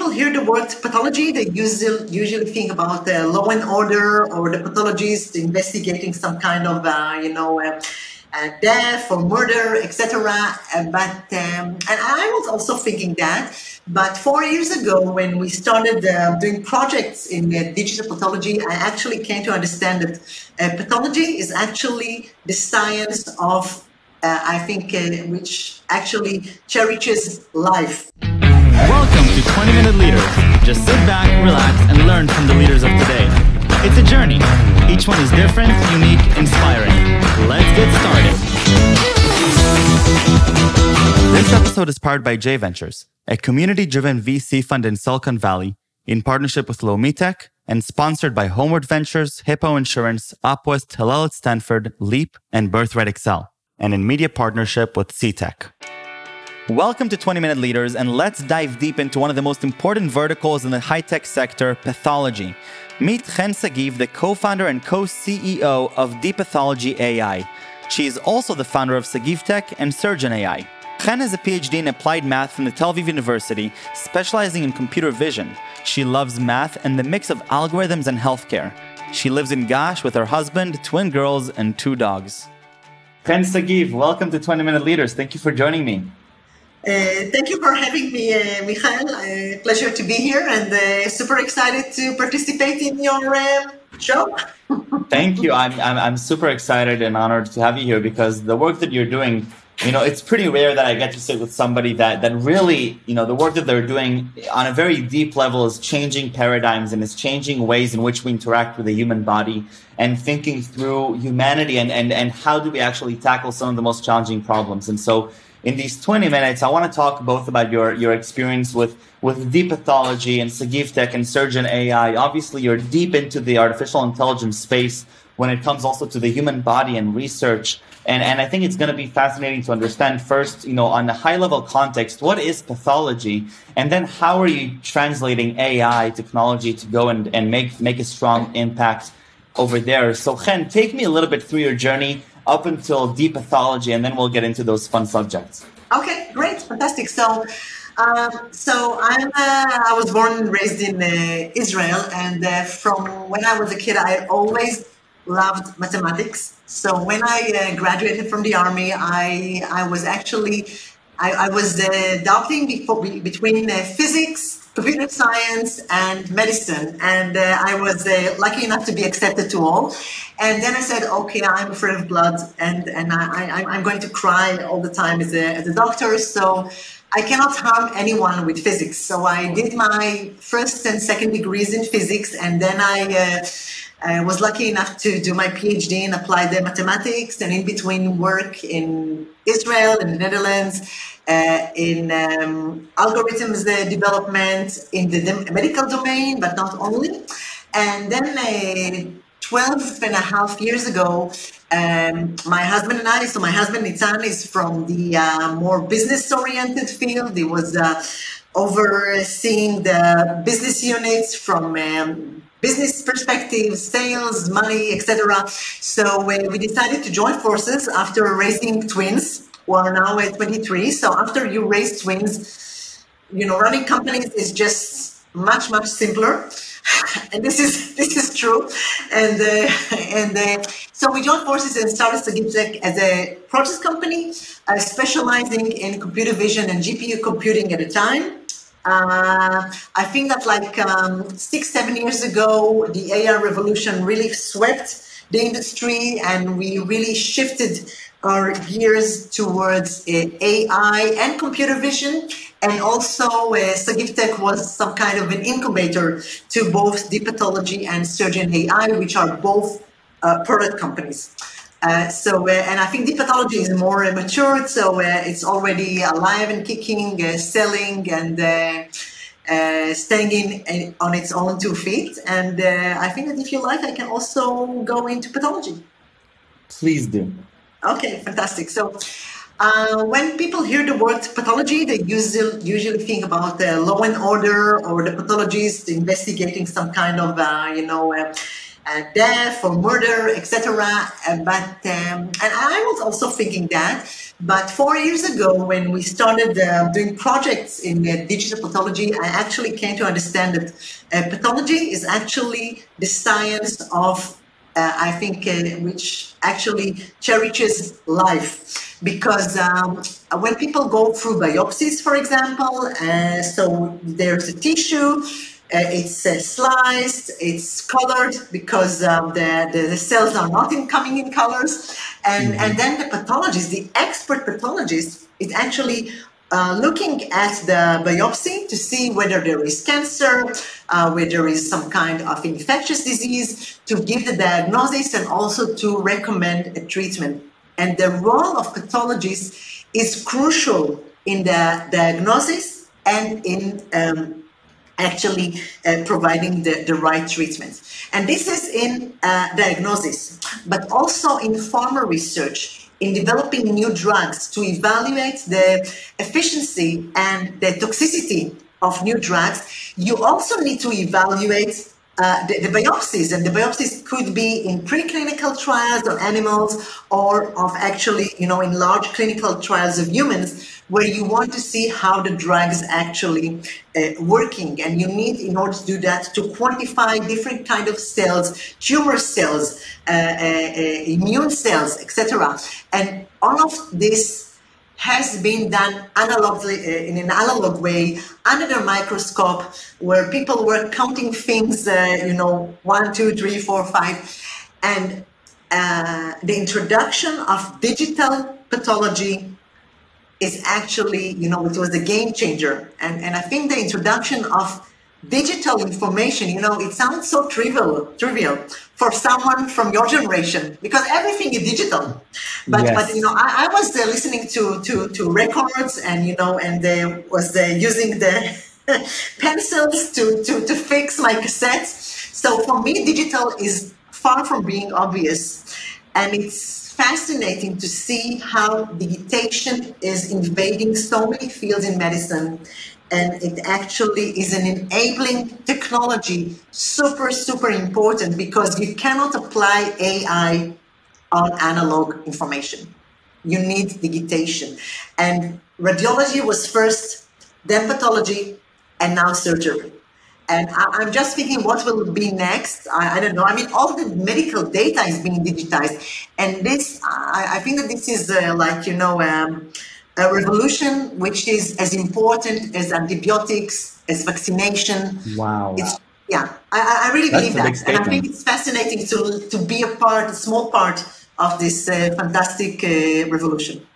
people hear the word pathology, they usually, usually think about uh, law and order or the pathologist investigating some kind of, uh, you know, uh, uh death or murder, etc. Uh, but um, and I was also thinking that. But four years ago, when we started uh, doing projects in digital pathology, I actually came to understand that pathology is actually the science of, I think, which actually cherishes life. Welcome to 20 Minute Leaders. Just sit back, relax, and learn from the leaders of today. It's a journey. Each one is different, unique, inspiring. Let's get started. This episode is powered by J Ventures, a community driven VC fund in Silicon Valley, in partnership with Lomitech and sponsored by Homeward Ventures, Hippo Insurance, Upwest, Hillel at Stanford, Leap, and Birthright Excel, and in media partnership with CTech. Welcome to 20 Minute Leaders, and let's dive deep into one of the most important verticals in the high tech sector pathology. Meet Chen Sagiv, the co founder and co CEO of Deep Pathology AI. She is also the founder of Sagiv Tech and Surgeon AI. Chen has a PhD in applied math from the Tel Aviv University, specializing in computer vision. She loves math and the mix of algorithms and healthcare. She lives in Ga'ash with her husband, twin girls, and two dogs. Chen Sagiv, welcome to 20 Minute Leaders. Thank you for joining me. Uh, thank you for having me, uh, Michael. Uh, pleasure to be here and uh, super excited to participate in your uh, show. thank you. I'm, I'm, I'm super excited and honored to have you here because the work that you're doing, you know, it's pretty rare that I get to sit with somebody that, that really, you know, the work that they're doing on a very deep level is changing paradigms and is changing ways in which we interact with the human body and thinking through humanity and, and, and how do we actually tackle some of the most challenging problems. And so, in these 20 minutes, I want to talk both about your, your experience with, with deep pathology and Sagiv Tech and Surgeon AI. Obviously, you're deep into the artificial intelligence space when it comes also to the human body and research. And, and I think it's going to be fascinating to understand first, you know, on a high level context, what is pathology? And then how are you translating AI technology to go and, and make, make a strong impact over there? So, Chen, take me a little bit through your journey up until deep pathology, and then we'll get into those fun subjects. Okay, great, fantastic. So, um, so I'm uh, I was born and raised in uh, Israel, and uh, from when I was a kid, I always loved mathematics. So when I uh, graduated from the army, I I was actually I, I was uh, adopting before, between uh, physics computer science and medicine. And uh, I was uh, lucky enough to be accepted to all. And then I said, okay, I'm afraid of blood and, and I, I, am going to cry all the time as a, as a doctor. So I cannot harm anyone with physics. So I did my first and second degrees in physics. And then I, uh, I was lucky enough to do my PhD in applied mathematics and in between work in Israel and the Netherlands uh, in um, algorithms uh, development in the medical domain, but not only. And then uh, 12 and a half years ago, um, my husband and I, so my husband Nitzan is from the uh, more business oriented field. He was uh, overseeing the business units from um, business perspective, sales, money, etc. So uh, we decided to join forces after raising twins who are now at 23. So after you raise twins, you know, running companies is just much, much simpler. and this is this is true. And uh, and uh, so we joined forces and started Tech as a process company, uh, specializing in computer vision and GPU computing at a time. Uh, I think that like um, six, seven years ago, the AI revolution really swept the industry, and we really shifted our gears towards uh, AI and computer vision. And also, uh, was some kind of an incubator to both Deep Pathology and Surgeon AI, which are both uh, product companies. Uh, so, uh, and I think Deep Pathology is more uh, matured, so uh, it's already alive and kicking, selling, and staying in, in, on its own two feet. And I think that if you like, I can also go into pathology. Please do. Okay, fantastic. So, uh, when people hear the word pathology, they usually usually think about the law and order or the pathologist investigating some kind of uh, you know uh, uh death or murder, etc. Uh, but um, and I was also thinking that, But four years ago, when we started doing projects in digital pathology, I actually came to understand that pathology is actually the science of, uh, I think, uh, which actually cherishes life. Because um, when people go through biopsies, for example, uh, so there's a tissue, uh, it's uh, sliced, it's colored because um, the, the, the, cells are not in, coming in colors. And, mm-hmm. and then the pathologist, the expert pathologist, is actually uh, looking at the biopsy to see whether there is cancer, uh, whether there is some kind of infectious disease, to give the diagnosis and also to recommend a treatment. And the role of pathologists is crucial in the diagnosis and in um, actually uh, providing the, the right treatment. And this is in uh, diagnosis, but also in pharma research, in developing new drugs to evaluate the efficiency and the toxicity of new drugs. You also need to evaluate uh, the, the, biopsies, and the biopsies could be in preclinical trials on animals or of actually, you know, in large clinical trials of humans, where you want to see how the drug is actually uh, working. And you need, in order to do that, to quantify different kind of cells, tumor cells, uh, uh, uh immune cells, etc. And all of this has been done analogically uh, in an analog way under the microscope where people were counting things uh, you know one two three four five and uh, the introduction of digital pathology is actually you know it was a game changer. And, and i think the introduction of digital information, you know, it sounds so trivial, trivial for someone from your generation because everything is digital. But yes. but you know, I, I was uh, listening to, to to records and you know, and they was uh, using the pencils to, to to fix my cassettes. So for me, digital is far from being obvious, and it's fascinating to see how digitation is invading so many fields in medicine and it actually is an enabling technology super super important because you cannot apply ai on analog information you need digitation and radiology was first then pathology and now surgery and I, am just thinking what will be next. I, I, don't know. I mean, all the medical data is being digitized. And this, I, I think that this is uh, like, you know, um, a revolution which is as important as antibiotics, as vaccination. Wow. It's, yeah, I, I really That's believe that. And I think it's fascinating to, to be a part, a small part of this uh, fantastic uh, revolution.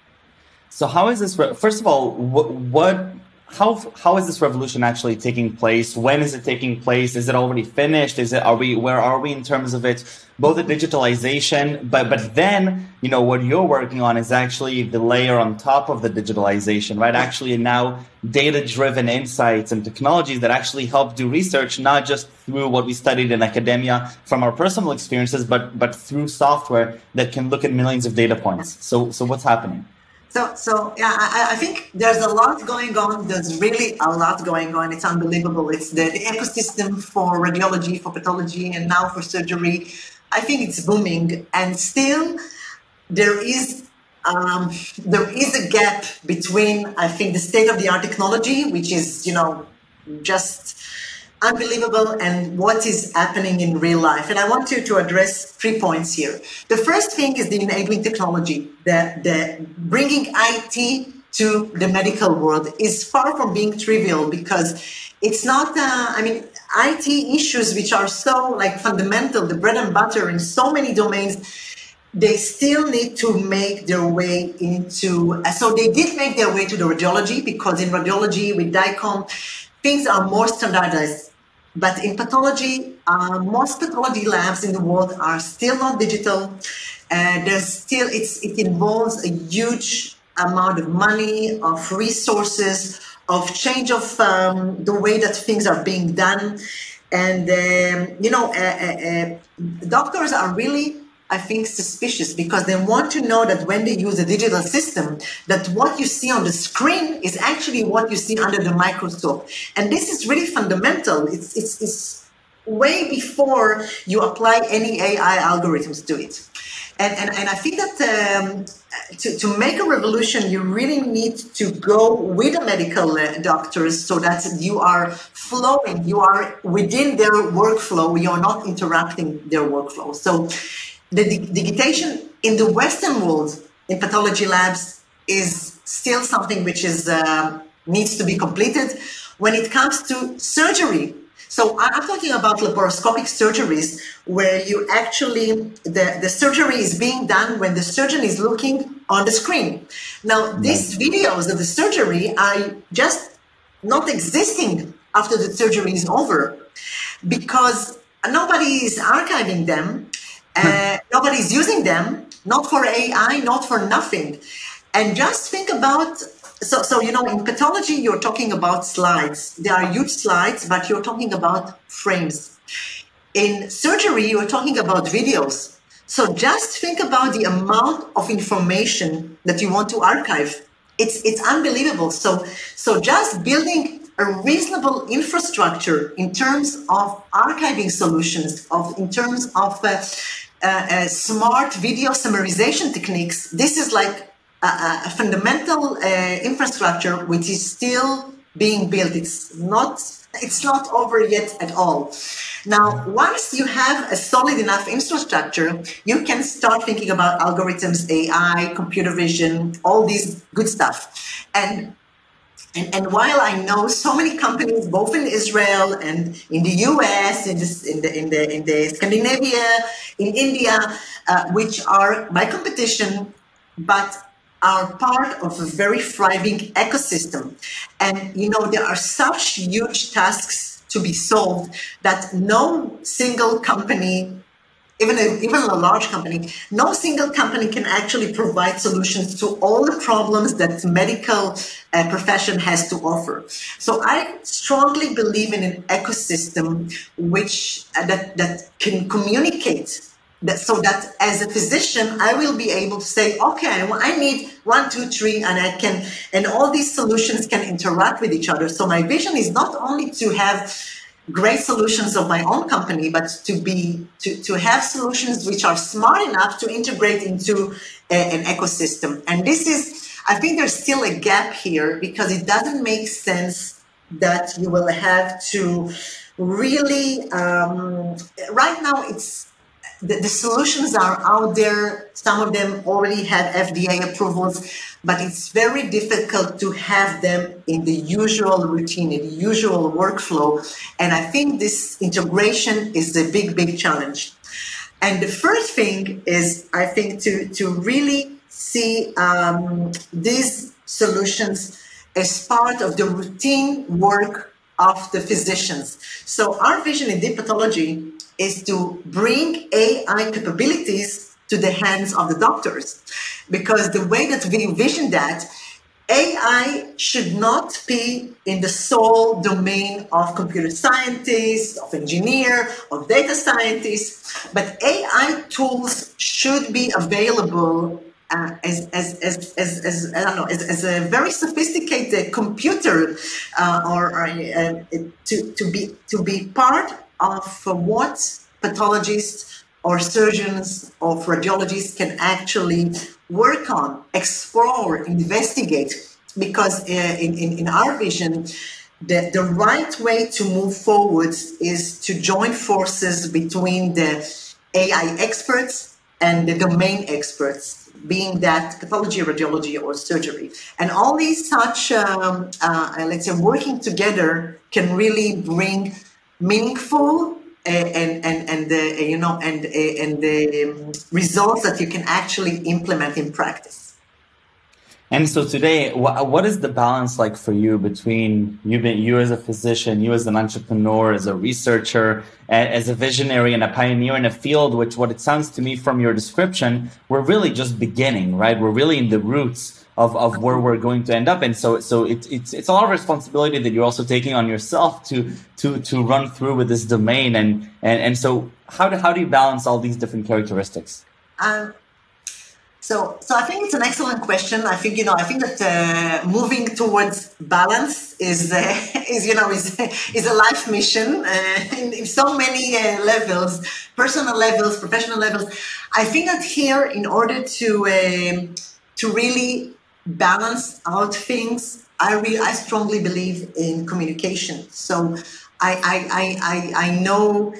So, how is this? Re- First of all, what, what how how is this revolution actually taking place? When is it taking place? Is it already finished? Is it are we where are we in terms of it? Both the digitalization, but but then you know what you're working on is actually the layer on top of the digitalization, right? Actually now data driven insights and technologies that actually help do research, not just through what we studied in academia from our personal experiences, but but through software that can look at millions of data points. So so what's happening? So, so yeah, I, I, think there's a lot going on. There's really a lot going on. It's unbelievable. It's the, the, ecosystem for radiology, for pathology, and now for surgery. I think it's booming, and still there is um, there is a gap between I think the state of the art technology, which is you know just unbelievable and what is happening in real life. And I want you to address three points here. The first thing is the enabling technology, the, the bringing IT to the medical world is far from being trivial because it's not, uh, I mean, IT issues which are so like fundamental, the bread and butter in so many domains, they still need to make their way into, uh, so they did make their way to the radiology because in radiology with DICOM, things are more standardized. But in pathology, uh, most pathology labs in the world are still not digital. Uh, there's still it involves a huge amount of money, of resources, of change of um, the way that things are being done, and um, you know, uh, uh, uh doctors are really I think, suspicious because they want to know that when they use a digital system, that what you see on the screen is actually what you see under the microscope. And this is really fundamental. It's, it's, it's way before you apply any AI algorithms to it. And, and, and I think that um, to, to make a revolution, you really need to go with the medical uh, doctors so that you are flowing, you are within their workflow, you're not interrupting their workflow. So the digitation in the Western world in pathology labs is still something which is uh, needs to be completed. When it comes to surgery, so I'm talking about laparoscopic surgeries where you actually, the, the surgery is being done when the surgeon is looking on the screen. Now, these videos of the surgery are just not existing after the surgery is over because nobody is archiving them, uh, nobody is using them, not for AI, not for nothing. And just think about so, so you know, in pathology, you're talking about slides. There are huge slides, but you're talking about frames. In surgery, you're talking about videos. So just think about the amount of information that you want to archive. It's it's unbelievable. So so just building a reasonable infrastructure in terms of archiving solutions, of in terms of uh, uh, uh, smart video summarization techniques. This is like a, a fundamental uh, infrastructure which is still being built. It's not it's not over yet at all. Now, once you have a solid enough infrastructure, you can start thinking about algorithms, AI, computer vision, all these good stuff. And and, and while I know so many companies, both in Israel and in the US, in, in, the, in, the, in the Scandinavia, in India, uh, which are by competition, but are part of a very thriving ecosystem. And, you know, there are such huge tasks to be solved that no single company even a, even a large company, no single company can actually provide solutions to all the problems that medical uh, profession has to offer. So I strongly believe in an ecosystem which uh, that that can communicate that, so that as a physician, I will be able to say, okay, I need one, two, three, and I can, and all these solutions can interact with each other. So my vision is not only to have great solutions of my own company, but to be to, to have solutions which are smart enough to integrate into a, an ecosystem. And this is, I think, there's still a gap here because it doesn't make sense that you will have to really. Um, right now, it's the, the, solutions are out there. Some of them already have FDA approvals, but it's very difficult to have them in the usual routine, in the usual workflow. And I think this integration is a big, big challenge. And the first thing is, I think, to, to really see um, these solutions as part of the routine work of the physicians. So our vision in deep pathology is to bring AI capabilities to the hands of the doctors. Because the way that we envision that, AI should not be in the sole domain of computer scientists, of engineer, of data scientists, but AI tools should be available uh, as, as, as, as, I don't know, as, as a very sophisticated computer uh, or, or uh, to, to, be, to be part of what pathologists or surgeons or radiologists can actually work on, explore, investigate. Because uh, in, in, in our vision, the, the right way to move forward is to join forces between the AI experts and the domain experts, being that pathology, radiology, or surgery. And all these such, um, uh, let's say, working together can really bring meaningful uh, and and and the uh, you know and uh, and the um, results that you can actually implement in practice. And so today, what is the balance like for you between you, being you as a physician, you as an entrepreneur, as a researcher, as a visionary and a pioneer in a field, which what it sounds to me from your description, we're really just beginning, right? We're really in the roots of, of where we're going to end up. And so, so it, it's, it's a lot of responsibility that you're also taking on yourself to, to, to run through with this domain. And, and, and so how do, how do you balance all these different characteristics? Um, So, so I think it's an excellent question. I think you know, I think that uh, moving towards balance is uh, is you know is is a life mission uh, in, in, so many uh, levels, personal levels, professional levels. I think that here, in order to um, to really balance out things, I really I strongly believe in communication. So, I I I I, I know,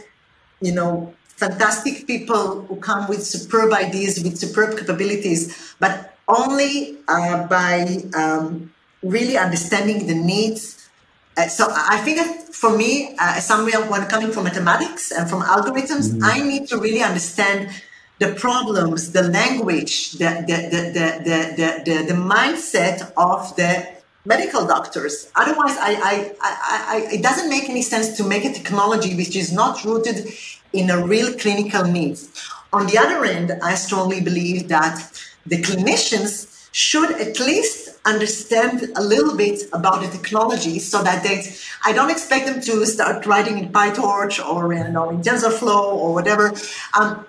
you know fantastic people who come with superb ideas, with superb capabilities, but only uh, by um, really understanding the needs. Uh, so I think that for me, uh, someone when coming from mathematics and from algorithms, mm-hmm. I need to really understand the problems, the language, the the, the, the, the, the, the mindset of the medical doctors. Otherwise, I, I, I, I, it doesn't make any sense to make a technology which is not rooted in a real clinical needs. On the other end, I strongly believe that the clinicians should at least understand a little bit about the technology so that they I don't expect them to start writing in PyTorch or you know in TensorFlow or whatever. Um,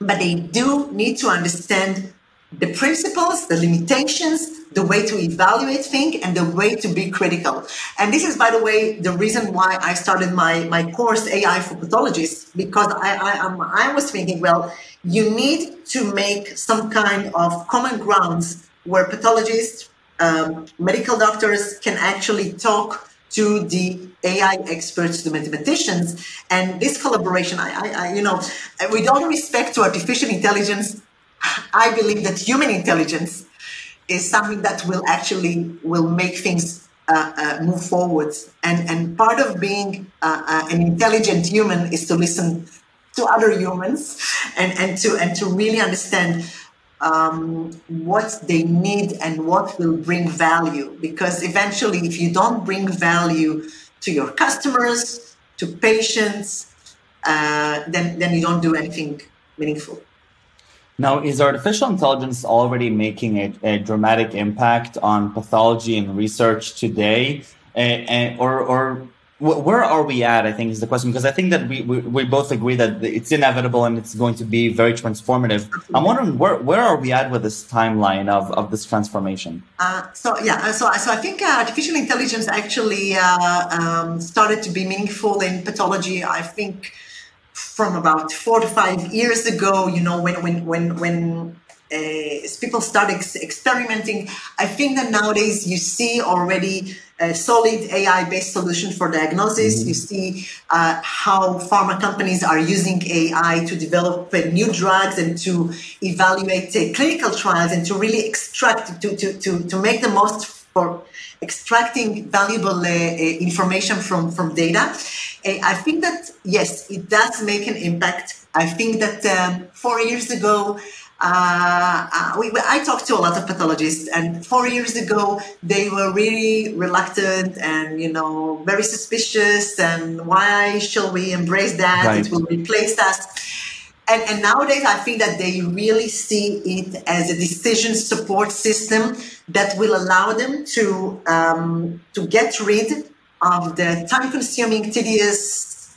but they do need to understand the principles, the limitations, the way to evaluate things, and the way to be critical. And this is, by the way, the reason why I started my, my course AI for pathologists, because I, I, I was thinking, well, you need to make some kind of common grounds where pathologists, um, medical doctors can actually talk to the AI experts, the mathematicians, and this collaboration. I, I, I, you know, with all respect to artificial intelligence, I believe that human intelligence is something that will actually will make things uh, uh, move forward. And and part of being uh, uh, an intelligent human is to listen to other humans and and to and to really understand um, what they need and what will bring value. Because eventually, if you don't bring value to your customers, to patients, uh, then then you don't do anything meaningful. Now, is artificial intelligence already making a, a dramatic impact on pathology and research today? And, or, or where are we at? I think is the question because I think that we, we, we, both agree that it's inevitable and it's going to be very transformative. I'm wondering where, where are we at with this timeline of, of this transformation? Uh, so yeah, so so I think uh, artificial intelligence actually uh, um, started to be meaningful in pathology. I think from about four to five years ago, you know, when when when when uh, people start ex- experimenting, I think that nowadays you see already a solid AI-based solution for diagnosis. Mm-hmm. You see uh, how pharma companies are using AI to develop uh, new drugs and to evaluate uh, clinical trials and to really extract to to to, to make the most for extracting valuable uh, uh, information from, from data. Uh, I think that, yes, it does make an impact. I think that um, four years ago, uh, uh, we, I talked to a lot of pathologists, and four years ago they were really reluctant and you know very suspicious. And why shall we embrace that? Right. It will replace us. And, and nowadays, I think that they really see it as a decision support system that will allow them to um, to get rid of the time-consuming, tedious,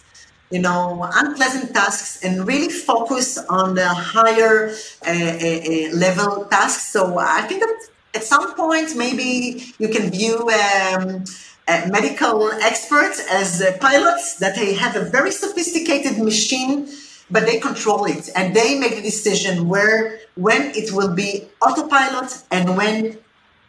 you know, unpleasant tasks and really focus on the higher uh, uh, uh level tasks. So I think that at some point, maybe you can view. Um, uh, medical experts as pilots that they have a very sophisticated machine but they control it and they make the decision where when it will be autopilot and when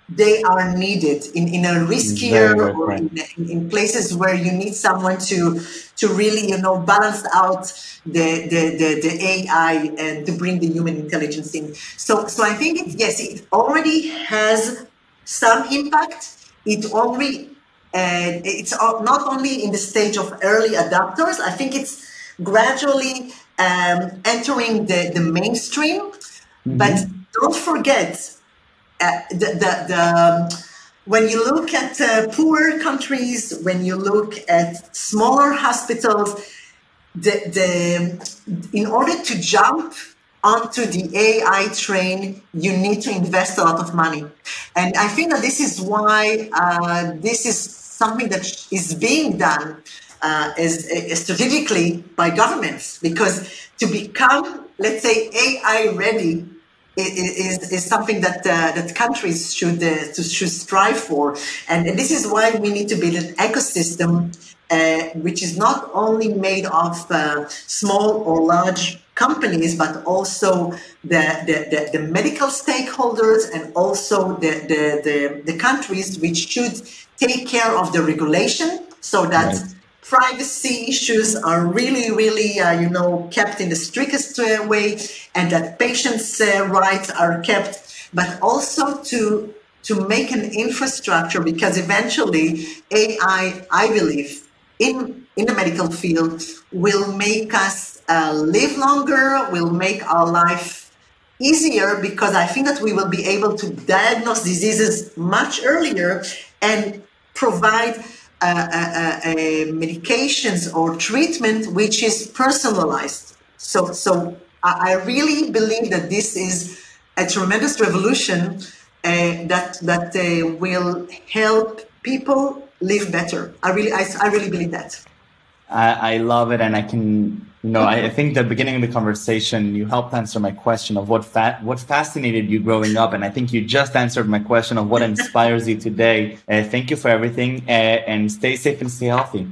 they are needed in, in a riskier or right. In, in, places where you need someone to to really you know balance out the, the, the, the AI and to bring the human intelligence in. So so I think it, yes, it already has some impact. It already and it's not only in the stage of early adopters. I think it's gradually um, entering the, the mainstream. Mm-hmm. But don't forget uh, the, the, the um, when you look at uh, poorer countries, when you look at smaller hospitals, the, the, in order to jump onto the AI train, you need to invest a lot of money. And I think that this is why uh, this is something that is being done uh, strategically by governments because to become, let's say, AI ready is, is something that uh, that countries should uh, should strive for, and, and, this is why we need to build an ecosystem uh, which is not only made of uh, small or large companies, but also the, the, the, the medical stakeholders and also the, the, the, the, countries which should take care of the regulation so that right. Privacy issues are really, really, uh, you know, kept in the strictest uh, way and that patients' uh, rights are kept, but also to to make an infrastructure because eventually AI, I believe, in, in the medical field will make us uh, live longer, will make our life easier because I think that we will be able to diagnose diseases much earlier and provide Uh, uh, uh, medications or treatment which is personalized. So, so I really believe that this is a tremendous revolution uh, that that will help people live better. I really, I, I really believe that. I, I love it, and I can, no, I think the beginning of the conversation, you helped answer my question of what fa- what fascinated you growing up, and I think you just answered my question of what inspires you today. Uh, thank you for everything, uh, and stay safe and stay healthy.